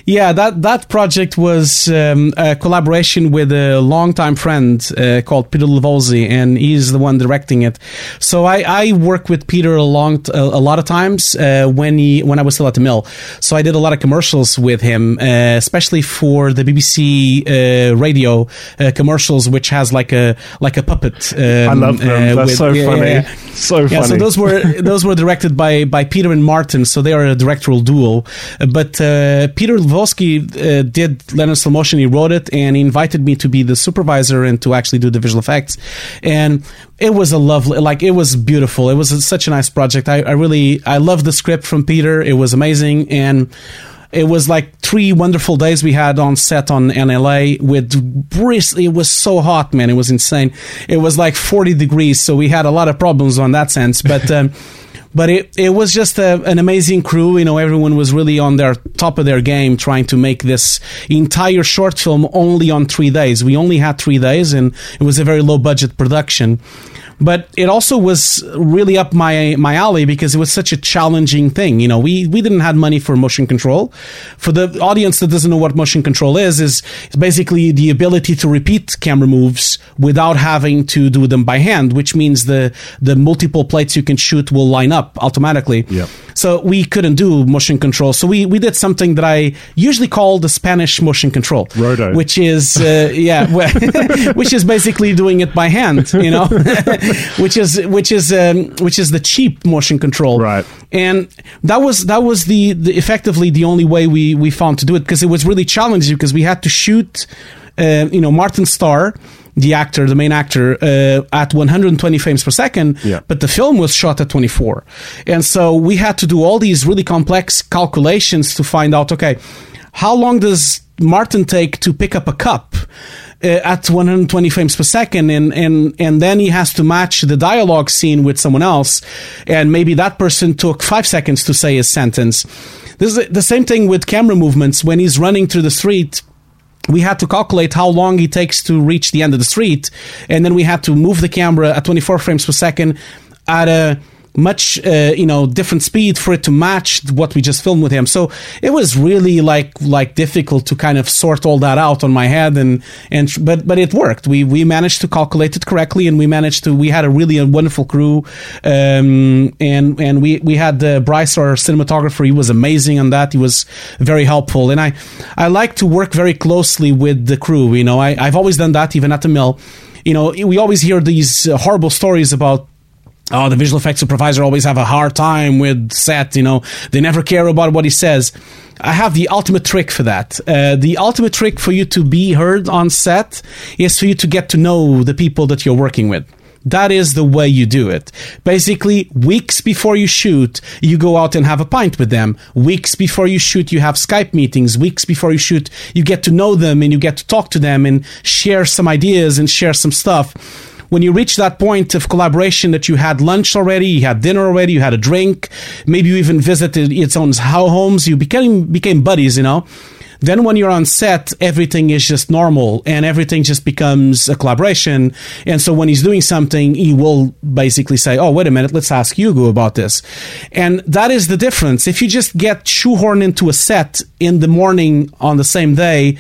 Yeah, that that project was um, a collaboration with a longtime friend uh, called Peter Lavolzi, and he's the one directing it. So I, I work with Peter a long t- a, lot of times uh, when he when I was still at the mill. So I did a lot of commercials with him, uh, especially for the BBC uh, radio uh, commercials, which has like a like a puppet. Um, i love them uh, that's with- so yeah, funny yeah. so funny Yeah, so those were those were directed by by Peter and Martin, so they are a directorial duo. But uh, Peter Lvosky uh, did Leonard Slow Motion. He wrote it, and he invited me to be the supervisor and to actually do the visual effects. And it was a lovely, like it was beautiful. It was a, such a nice project. I, I really I loved the script from Peter. It was amazing and. It was like three wonderful days we had on set on NLA with brisk. It was so hot, man. It was insane. It was like 40 degrees, so we had a lot of problems on that sense. But um, but it, it was just a, an amazing crew. You know, everyone was really on their top of their game trying to make this entire short film only on three days. We only had three days, and it was a very low budget production. But it also was really up my my alley because it was such a challenging thing. You know, we we didn't have money for motion control. For the audience that doesn't know what motion control is, is basically the ability to repeat camera moves without having to do them by hand, which means the the multiple plates you can shoot will line up automatically. Yep. So we couldn't do motion control. So we, we did something that I usually call the Spanish motion control, Roto. which is uh, yeah, which is basically doing it by hand. You know, which is which is um, which is the cheap motion control. Right. And that was that was the, the effectively the only way we we found to do it because it was really challenging because we had to shoot, uh, you know, Martin Starr. The actor, the main actor, uh, at 120 frames per second, Yeah. but the film was shot at 24. And so we had to do all these really complex calculations to find out okay, how long does Martin take to pick up a cup? Uh, at 120 frames per second, and, and and then he has to match the dialogue scene with someone else, and maybe that person took five seconds to say his sentence. This is the same thing with camera movements when he's running through the street we had to calculate how long it takes to reach the end of the street, and then we had to move the camera at 24 frames per second at a much uh, you know different speed for it to match what we just filmed with him. So it was really like like difficult to kind of sort all that out on my head, and and but but it worked. We we managed to calculate it correctly, and we managed to. We had a really a wonderful crew, um, and and we we had uh, Bryce, our cinematographer. He was amazing on that. He was very helpful, and I I like to work very closely with the crew. You know, I I've always done that even at the mill. You know, we always hear these uh, horrible stories about oh, the visual effects supervisor always have a hard time with set, you know, they never care about what he says. I have the ultimate trick for that. Uh, the ultimate trick for you to be heard on set is for you to get to know the people that you're working with. That is the way you do it. Basically, weeks before you shoot, you go out and have a pint with them. Weeks before you shoot, you have Skype meetings. Weeks before you shoot, you get to know them and you get to talk to them and share some ideas and share some stuff when you reach that point of collaboration that you had lunch already, you had dinner already, you had a drink, maybe you even visited its own homes, you became became buddies, you know. Then when you're on set, everything is just normal and everything just becomes a collaboration. And so when he's doing something, he will basically say, Oh, wait a minute, let's ask Hugo about this. And that is the difference. If you just get shoehorned into a set in the morning on the same day,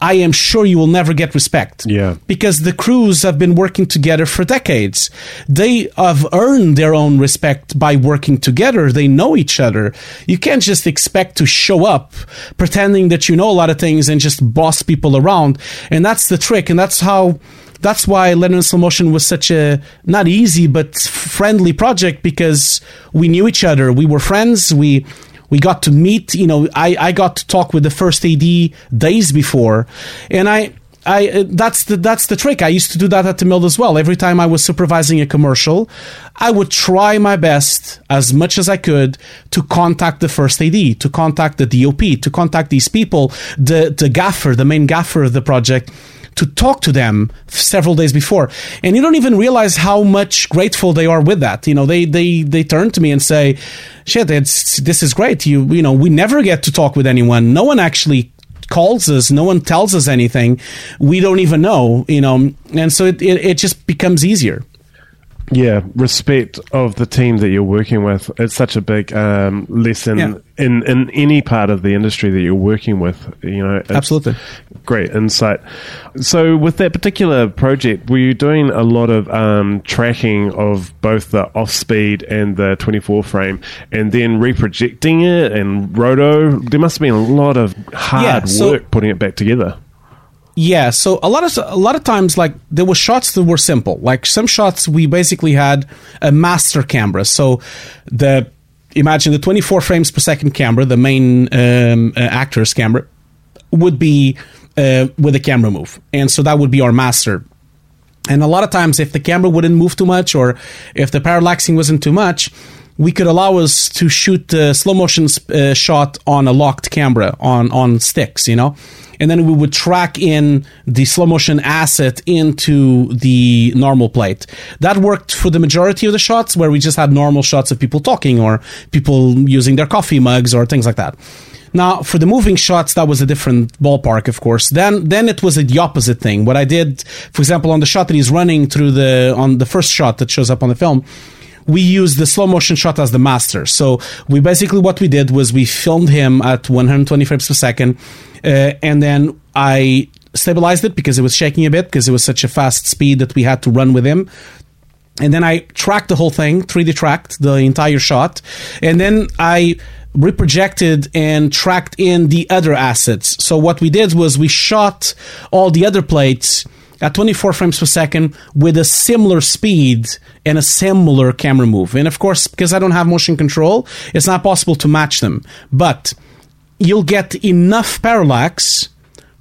I am sure you will never get respect. Yeah. Because the crews have been working together for decades. They have earned their own respect by working together. They know each other. You can't just expect to show up pretending that you know a lot of things and just boss people around. And that's the trick. And that's how that's why Leonard Slow Motion was such a not easy but friendly project because we knew each other. We were friends. We we got to meet. You know, I I got to talk with the first AD days before, and I. I, uh, that's the that's the trick. I used to do that at the mill as well. Every time I was supervising a commercial, I would try my best as much as I could to contact the first AD, to contact the DOP, to contact these people, the the gaffer, the main gaffer of the project, to talk to them several days before. And you don't even realize how much grateful they are with that. You know, they they they turn to me and say, "Shit, this is great. You you know, we never get to talk with anyone. No one actually calls us. No one tells us anything. We don't even know. You know, and so it it, it just becomes easier." Yeah, respect of the team that you're working with. It's such a big um, lesson Yeah. in, in any part of the industry that you're working with. You know, Absolutely. great insight. So, with that particular project, were you doing a lot of um, tracking of both the off speed and the 24 frame, and then reprojecting it and roto? There must have been a lot of hard Yeah, so- work putting it back together. Yeah, so a lot of a lot of times, like there were shots that were simple. Like some shots, we basically had a master camera. So the imagine the 24 frames per second camera, the main um, uh, actor's camera, would be uh, with a camera move, and so that would be our master. And a lot of times, if the camera wouldn't move too much, or if the parallaxing wasn't too much, we could allow us to shoot the slow motion uh, shot on a locked camera on on sticks, you know, and then we would track in the slow motion asset into the normal plate. That worked for the majority of the shots, where we just had normal shots of people talking or people using their coffee mugs or things like that. Now, for the moving shots, that was a different ballpark, of course. Then, then it was the opposite thing. What I did, for example, on the shot that he's running through the on the first shot that shows up on the film, we used the slow motion shot as the master. So we basically what we did was we filmed him at 120 frames per second, uh, and then I stabilized it because it was shaking a bit because it was such a fast speed that we had to run with him and then I tracked the whole thing, 3D tracked the entire shot, and then I reprojected and tracked in the other assets. So what we did was we shot all the other plates at 24 frames per second with a similar speed and a similar camera move. And of course, because I don't have motion control, it's not possible to match them. But you'll get enough parallax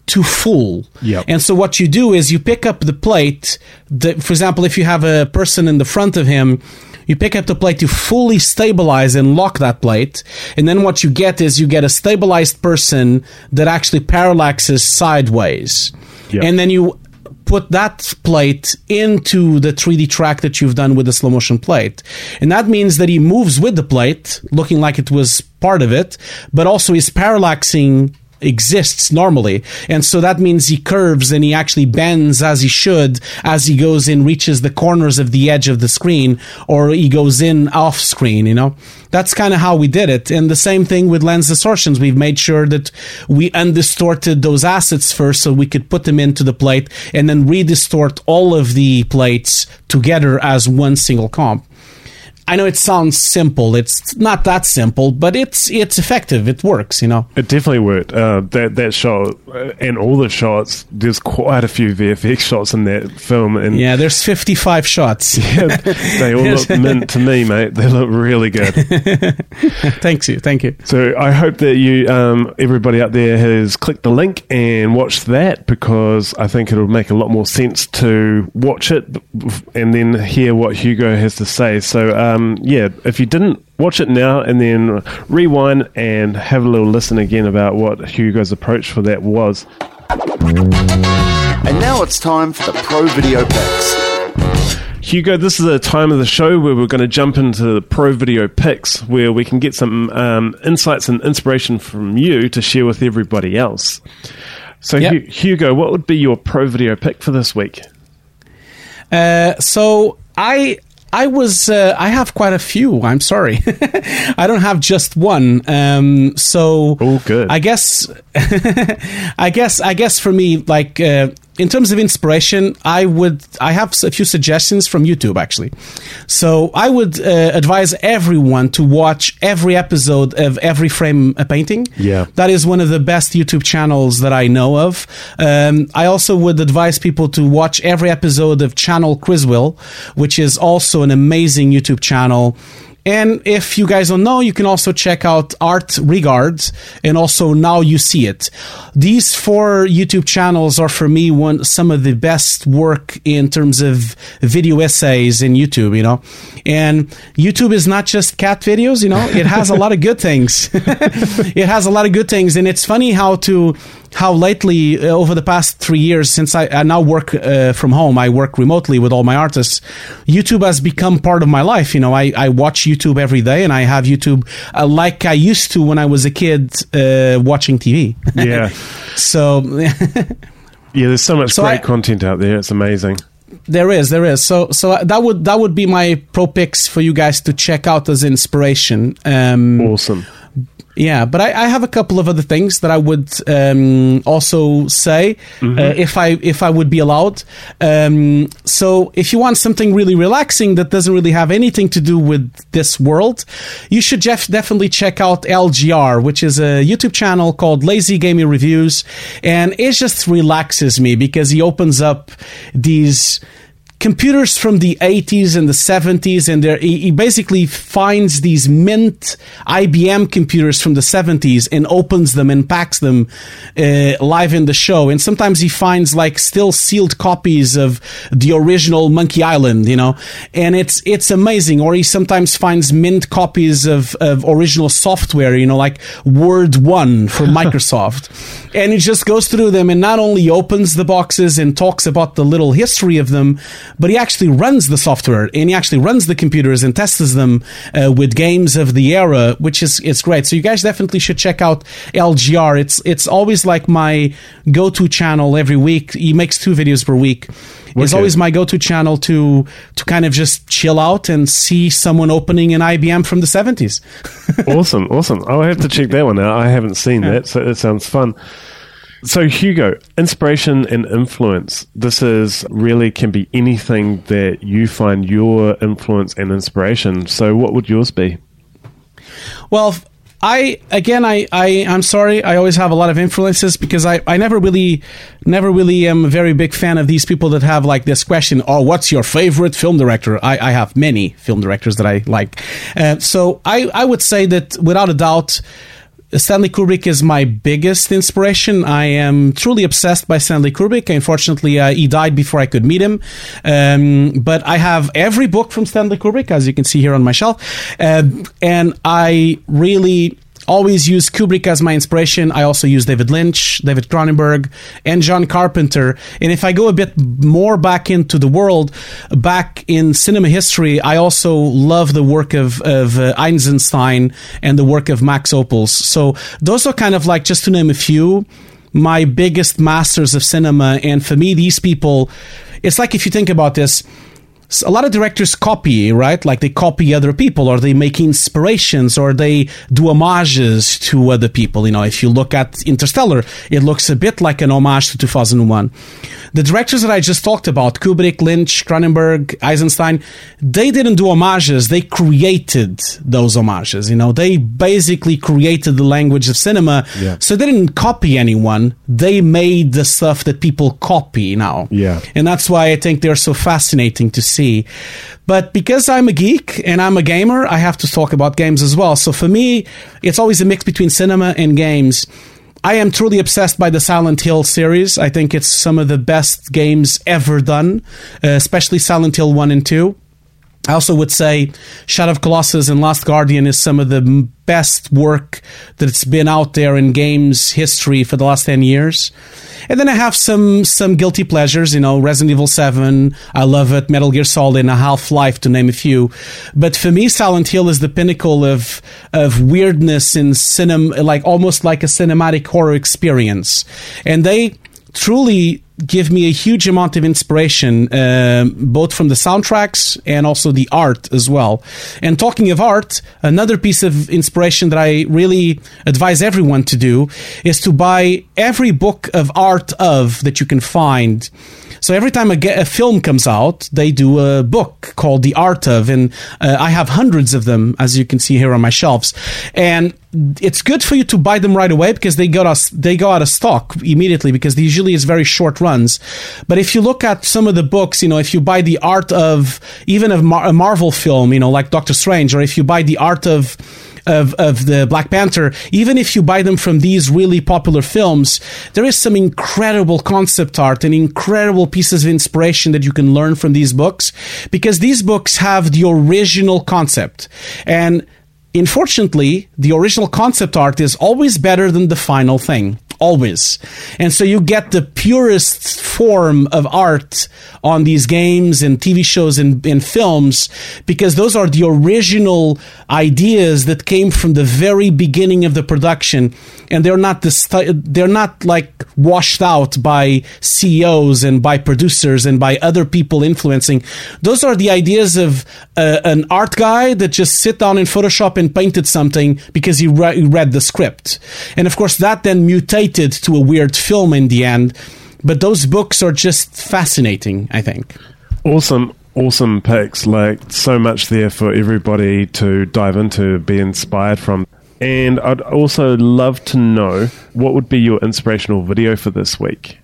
to full. Yep. And so what you do is you pick up the plate. The, for example, if you have a person in the front of him, you pick up the plate to fully stabilize and lock that plate. And then what you get is you get a stabilized person that actually parallaxes sideways. Yep. And then you put that plate into the 3D track that you've done with the slow motion plate. And that means that he moves with the plate, looking like it was part of it, but also is parallaxing exists normally. And so that means he curves and he actually bends as he should as he goes in, reaches the corners of the edge of the screen, or he goes in off screen, you know? That's kind of how we did it. And the same thing with lens distortions. We've made sure that we undistorted those assets first so we could put them into the plate and then redistort all of the plates together as one single comp. I know it sounds simple. It's not that simple, but it's it's effective. It works, you know. It definitely worked. Uh, that that shot uh, and all the shots. There's quite a few VFX shots in that film, and Yeah, there's 55 shots. yeah, they all look mint to me, mate. They look really good. Thanks you. Thank you. So I hope that you, um, everybody out there, has clicked the link and watched that because I think it'll make a lot more sense to watch it and then hear what Hugo has to say. So um, yeah, if you didn't watch it now and then rewind and have a little listen again about what Hugo's approach for that was. And now it's time for the Pro Video Picks. Hugo, this is a time of the show where we're going to jump into the pro video picks, where we can get some um, insights and inspiration from you to share with everybody else. So, Yep. Hu- Hugo, what would be your pro video pick for this week? Uh, so I I was uh, I have quite a few. I'm sorry, I don't have just one. Um, so Oh, good. I guess I guess I guess for me, like uh, in terms of inspiration, I would I have a few suggestions from YouTube actually. So I would uh, advise everyone to watch every episode of Every Frame a Painting. Yeah. That is one of the best YouTube channels that I know of. Um, I also would advise people to watch every episode of Channel Criswell, which is also an amazing YouTube channel. And if you guys don't know, you can also check out Art Regards and also Now You See It. These four YouTube channels are for me one some of the best work in terms of video essays in YouTube, you know. And YouTube is not just cat videos, you know, it has a lot of good things. it has a lot of good things and it's funny how to how lately uh, over the past three years since I, I now work uh, from home, I work remotely with all my artists. YouTube has become part of my life. You know, I, I watch YouTube every day, and I have YouTube uh, like I used to when I was a kid uh, watching TV. Yeah. so Yeah, there's so much So great I- content out there. It's amazing. there is, there is. So so that would that would be my pro picks for you guys to check out as inspiration. Um, Awesome. Yeah, but I, I have a couple of other things that I would um, also say uh, if I if I would be allowed. Um, so, if you want something really relaxing that doesn't really have anything to do with this world, you should jef- definitely check out LGR, which is a YouTube channel called Lazy Gaming Reviews, and it just relaxes me because he opens up these computers from the 80s and the 70s and there he basically finds these mint IBM computers from the 70s and opens them and packs them uh, live in the show. And sometimes he finds like still sealed copies of the original Monkey Island you know? And it's it's amazing. Or he sometimes finds mint copies of, of original software you know like Word 1 from Microsoft. And he just goes through them and not only opens the boxes and talks about the little history of them but he actually runs the software and he actually runs the computers and tests them uh, with games of the era, which is it's great. So you guys definitely should check out LGR. It's it's always like my go-to channel every week. He makes two videos per week. It's always my go-to channel to to kind of just chill out and see someone opening an IBM from the 70s. awesome, awesome. I'll have to check that one out. I haven't seen that, so it sounds fun. So, Hugo, inspiration and influence. This is really can be anything that you find your influence and inspiration. So, what would yours be? Well, I again, I, I I'm sorry. I always have a lot of influences because I, I never really, never really am a very big fan of these people that have like this question. Oh, what's your favorite film director? I, I have many film directors that I like. Uh, so I I would say that without a doubt. Stanley Kubrick is my biggest inspiration. I am truly obsessed by Stanley Kubrick. Unfortunately, uh, he died before I could meet him. Um, but I have every book from Stanley Kubrick, as you can see here on my shelf. Uh, and I really always use Kubrick as my inspiration. I also use David Lynch, David Cronenberg, and John Carpenter. And if I go a bit more back into the world, back in cinema history, I also love the work of, of uh, Eisenstein and the work of Max Ophuls. So those are kind of like, just to name a few, my biggest masters of cinema. And for me, these people, it's like if you think about this, a lot of directors copy, right? Like they copy other people or they make inspirations or they do homages to other people. You know, if you look at Interstellar, it looks a bit like an homage to 2001. The directors that I just talked about, Kubrick, Lynch, Cronenberg, Eisenstein, they didn't do homages. They created those homages. You know, they basically created the language of cinema. Yeah. So they didn't copy anyone. They made the stuff that people copy now. Yeah. And that's why I think they're so fascinating to see. But because I'm a geek and I'm a gamer, I have to talk about games as well. So for me, it's always a mix between cinema and games. I am truly obsessed by the Silent Hill series. I think it's some of the best games ever done, uh, especially Silent Hill 1 and 2. I also would say Shadow of Colossus and Last Guardian is some of the best work that's been out there in games history for the last 10 years. And then I have some some guilty pleasures, you know, Resident Evil 7, I love it, Metal Gear Solid and Half-Life to name a few. But for me Silent Hill is the pinnacle of of weirdness in cinema like almost like a cinematic horror experience. And they truly give me a huge amount of inspiration, uh, both from the soundtracks and also the art as well. And talking of art, another piece of inspiration that I really advise everyone to do is to buy every book of art of that you can find. So every time a, a film comes out, they do a book called The Art of, and uh, I have hundreds of them, as you can see here on my shelves. And it's good for you to buy them right away because they go us they go out of stock immediately because usually it's very short runs. But if you look at some of the books, you know, if you buy the art of even Mar- a Marvel film, you know, like Doctor Strange, or if you buy the art of of, of the Black Panther, even if you buy them from these really popular films, there is some incredible concept art and incredible pieces of inspiration that you can learn from these books because these books have the original concept. And unfortunately, the original concept art is always better than the final thing. Always. And so you get the purest form of art on these games and TV shows and, and films because those are the original ideas that came from the very beginning of the production. And they're not they're not like washed out by CEOs and by producers and by other people influencing. Those are the ideas of uh, an art guy that just sit down in Photoshop and painted something because he, re- he read the script. And of course, that then mutated to a weird film in the end. But those books are just fascinating, I think. Awesome, awesome picks. Like so much there for everybody to dive into, be inspired from. And I'd also love to know what would be your inspirational video for this week.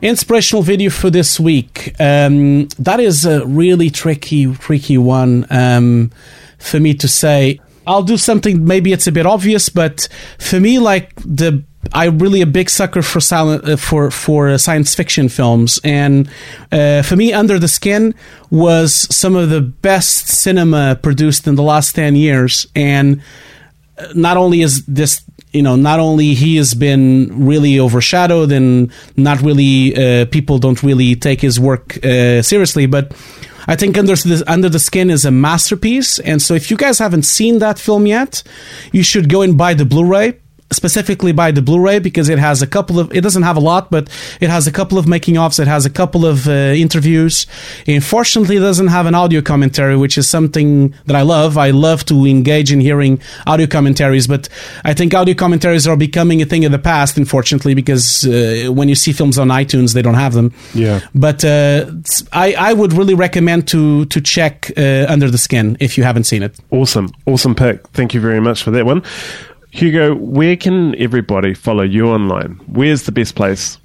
Inspirational video for this week. Um, that is a really tricky, tricky one um, for me to say. I'll do something. Maybe it's a bit obvious, but for me, like the I'm really a big sucker for silent uh, for for uh, science fiction films, and uh, for me, Under the Skin was some of the best cinema produced in the last ten years. And uh, not only is this you know not only he has been really overshadowed and not really uh, people don't really take his work uh, seriously, but I think Under the, Under the Skin is a masterpiece. And so if you guys haven't seen that film yet, you should go and buy the Blu-ray. Specifically buy the Blu-ray because it has a couple of. It doesn't have a lot, but it has a couple of making offs. It has a couple of uh, interviews. Unfortunately, it doesn't have an audio commentary, which is something that I love. I love to engage in hearing audio commentaries, but I think audio commentaries are becoming a thing of the past, unfortunately, because uh, when you see films on iTunes, they don't have them. Yeah. But uh, I, I would really recommend to to check uh, Under the Skin if you haven't seen it. Awesome. Awesome pick. Thank you very much for that one. Hugo, where can everybody follow you online? Where's the best place?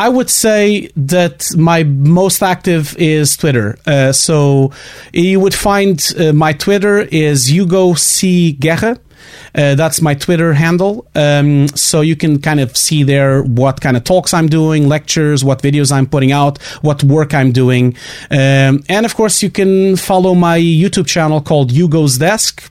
I would say that my most active is Twitter. Uh, so you would find uh, my Twitter is Hugo C. Guerra. Uh, that's my Twitter handle. Um, so you can kind of see there what kind of talks I'm doing, lectures, what videos I'm putting out, what work I'm doing. Um, and of course, you can follow my YouTube channel called Hugo's Desk.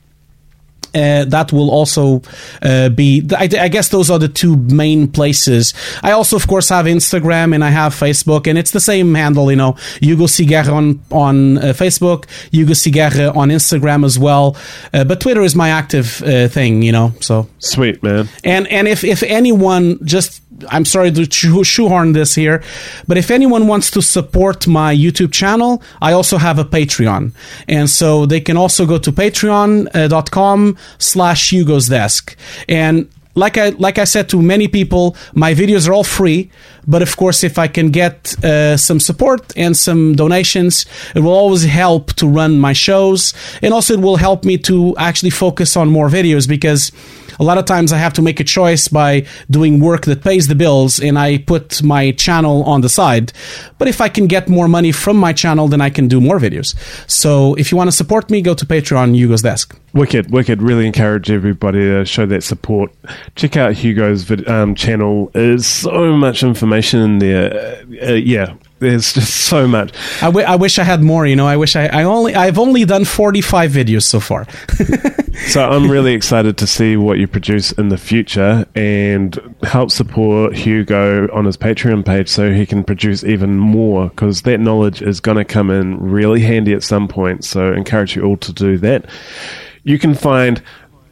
Uh, that will also uh, be I, I, guess those are the two main places. I also of course have instagram and i have facebook and it's the same handle you know. Hugo C. Guerra on, on uh, facebook hugo C. Guerra on instagram as well. Uh, but twitter is my active uh, thing you know so. Sweet man. And and if if anyone just I'm sorry to shoehorn this here, but if anyone wants to support my YouTube channel, I also have a Patreon. And so they can also go to patreon.com slash Hugo's Desk. And like I like I said to many people, my videos are all free. But of course, if I can get uh, some support and some donations, it will always help to run my shows, and also it will help me to actually focus on more videos because a lot of times I have to make a choice by doing work that pays the bills and I put my channel on the side. But if I can get more money from my channel, then I can do more videos. So if you want to support me, go to Patreon, Hugo's Desk. Wicked, wicked. Really encourage everybody to show that support. Check out Hugo's vid- um, channel. There's so much information in there. Uh, yeah, there's just so much. I, w- I wish I had more. You know, I wish I, I only I've only done 45 videos so far. so I'm really excited to see what you produce in the future and help support Hugo on his Patreon page so he can produce even more because that knowledge is going to come in really handy at some point. So encourage you all to do that. You can find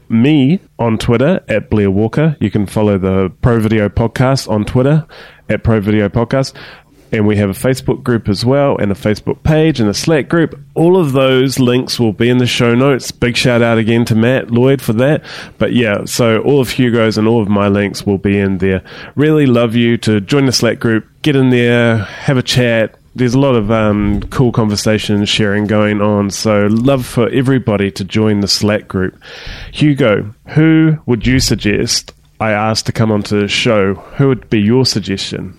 me on Twitter at Blair Walker. You can follow the Pro Video Podcast on Twitter at Pro Video Podcast. And we have a Facebook group as well, and a Facebook page and a Slack group. All of those links will be in the show notes. Big shout out again to Matt Lloyd for that. But yeah, so all of Hugo's and all of my links will be in there. Really love you to join the Slack group, get in there, have a chat, there's a lot of um, cool conversation sharing going on. So, love for everybody to join the Slack group. Hugo, who would you suggest I ask to come onto the show? Who would be your suggestion?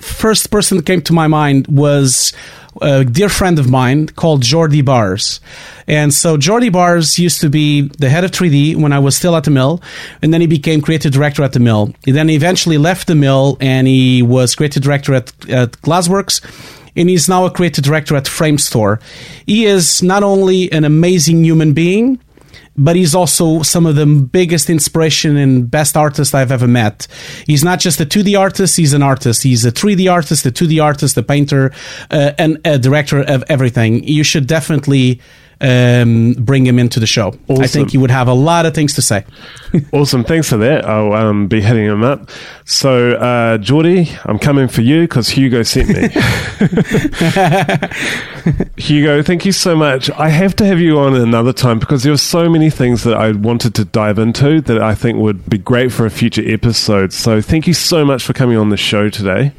First person that came to my mind was a dear friend of mine called Jordi Bares. And so Jordi Bares used to be the head of 3D when I was still at the mill, and then he became creative director at the mill. He then eventually left the mill and he was creative director at, at Glassworks and he's now a creative director at Framestore. He is not only an amazing human being, but he's also some of the biggest inspiration and best artist I've ever met. He's not just a 2D artist, he's an artist. He's a 3D artist, a 2D artist, a painter, uh, and a director of everything. You should definitely um, bring him into the show. Awesome. I think he would have a lot of things to say. awesome. Thanks for that. I'll um, be hitting him up. So, uh, Jordi, I'm coming for you because Hugo sent me. Hugo, thank you so much. I have to have you on another time because there are so many things that I wanted to dive into that I think would be great for a future episode. So, thank you so much for coming on the show today.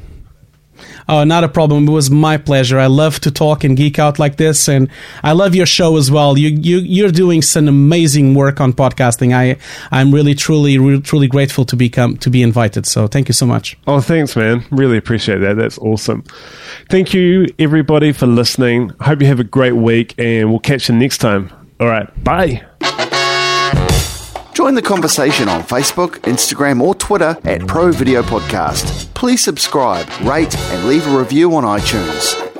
Oh, not a problem. It was my pleasure. I love to talk and geek out like this, and I love your show as well. You you you're doing some amazing work on podcasting. I I'm really truly truly grateful to become to be invited. So thank you so much. Oh, thanks, man. Really appreciate that. That's awesome. Thank you everybody for listening. Hope you have a great week, and we'll catch you next time. All right, bye. Join the conversation on Facebook, Instagram, or Twitter at Pro Video Podcast. Please subscribe, rate, and leave a review on iTunes.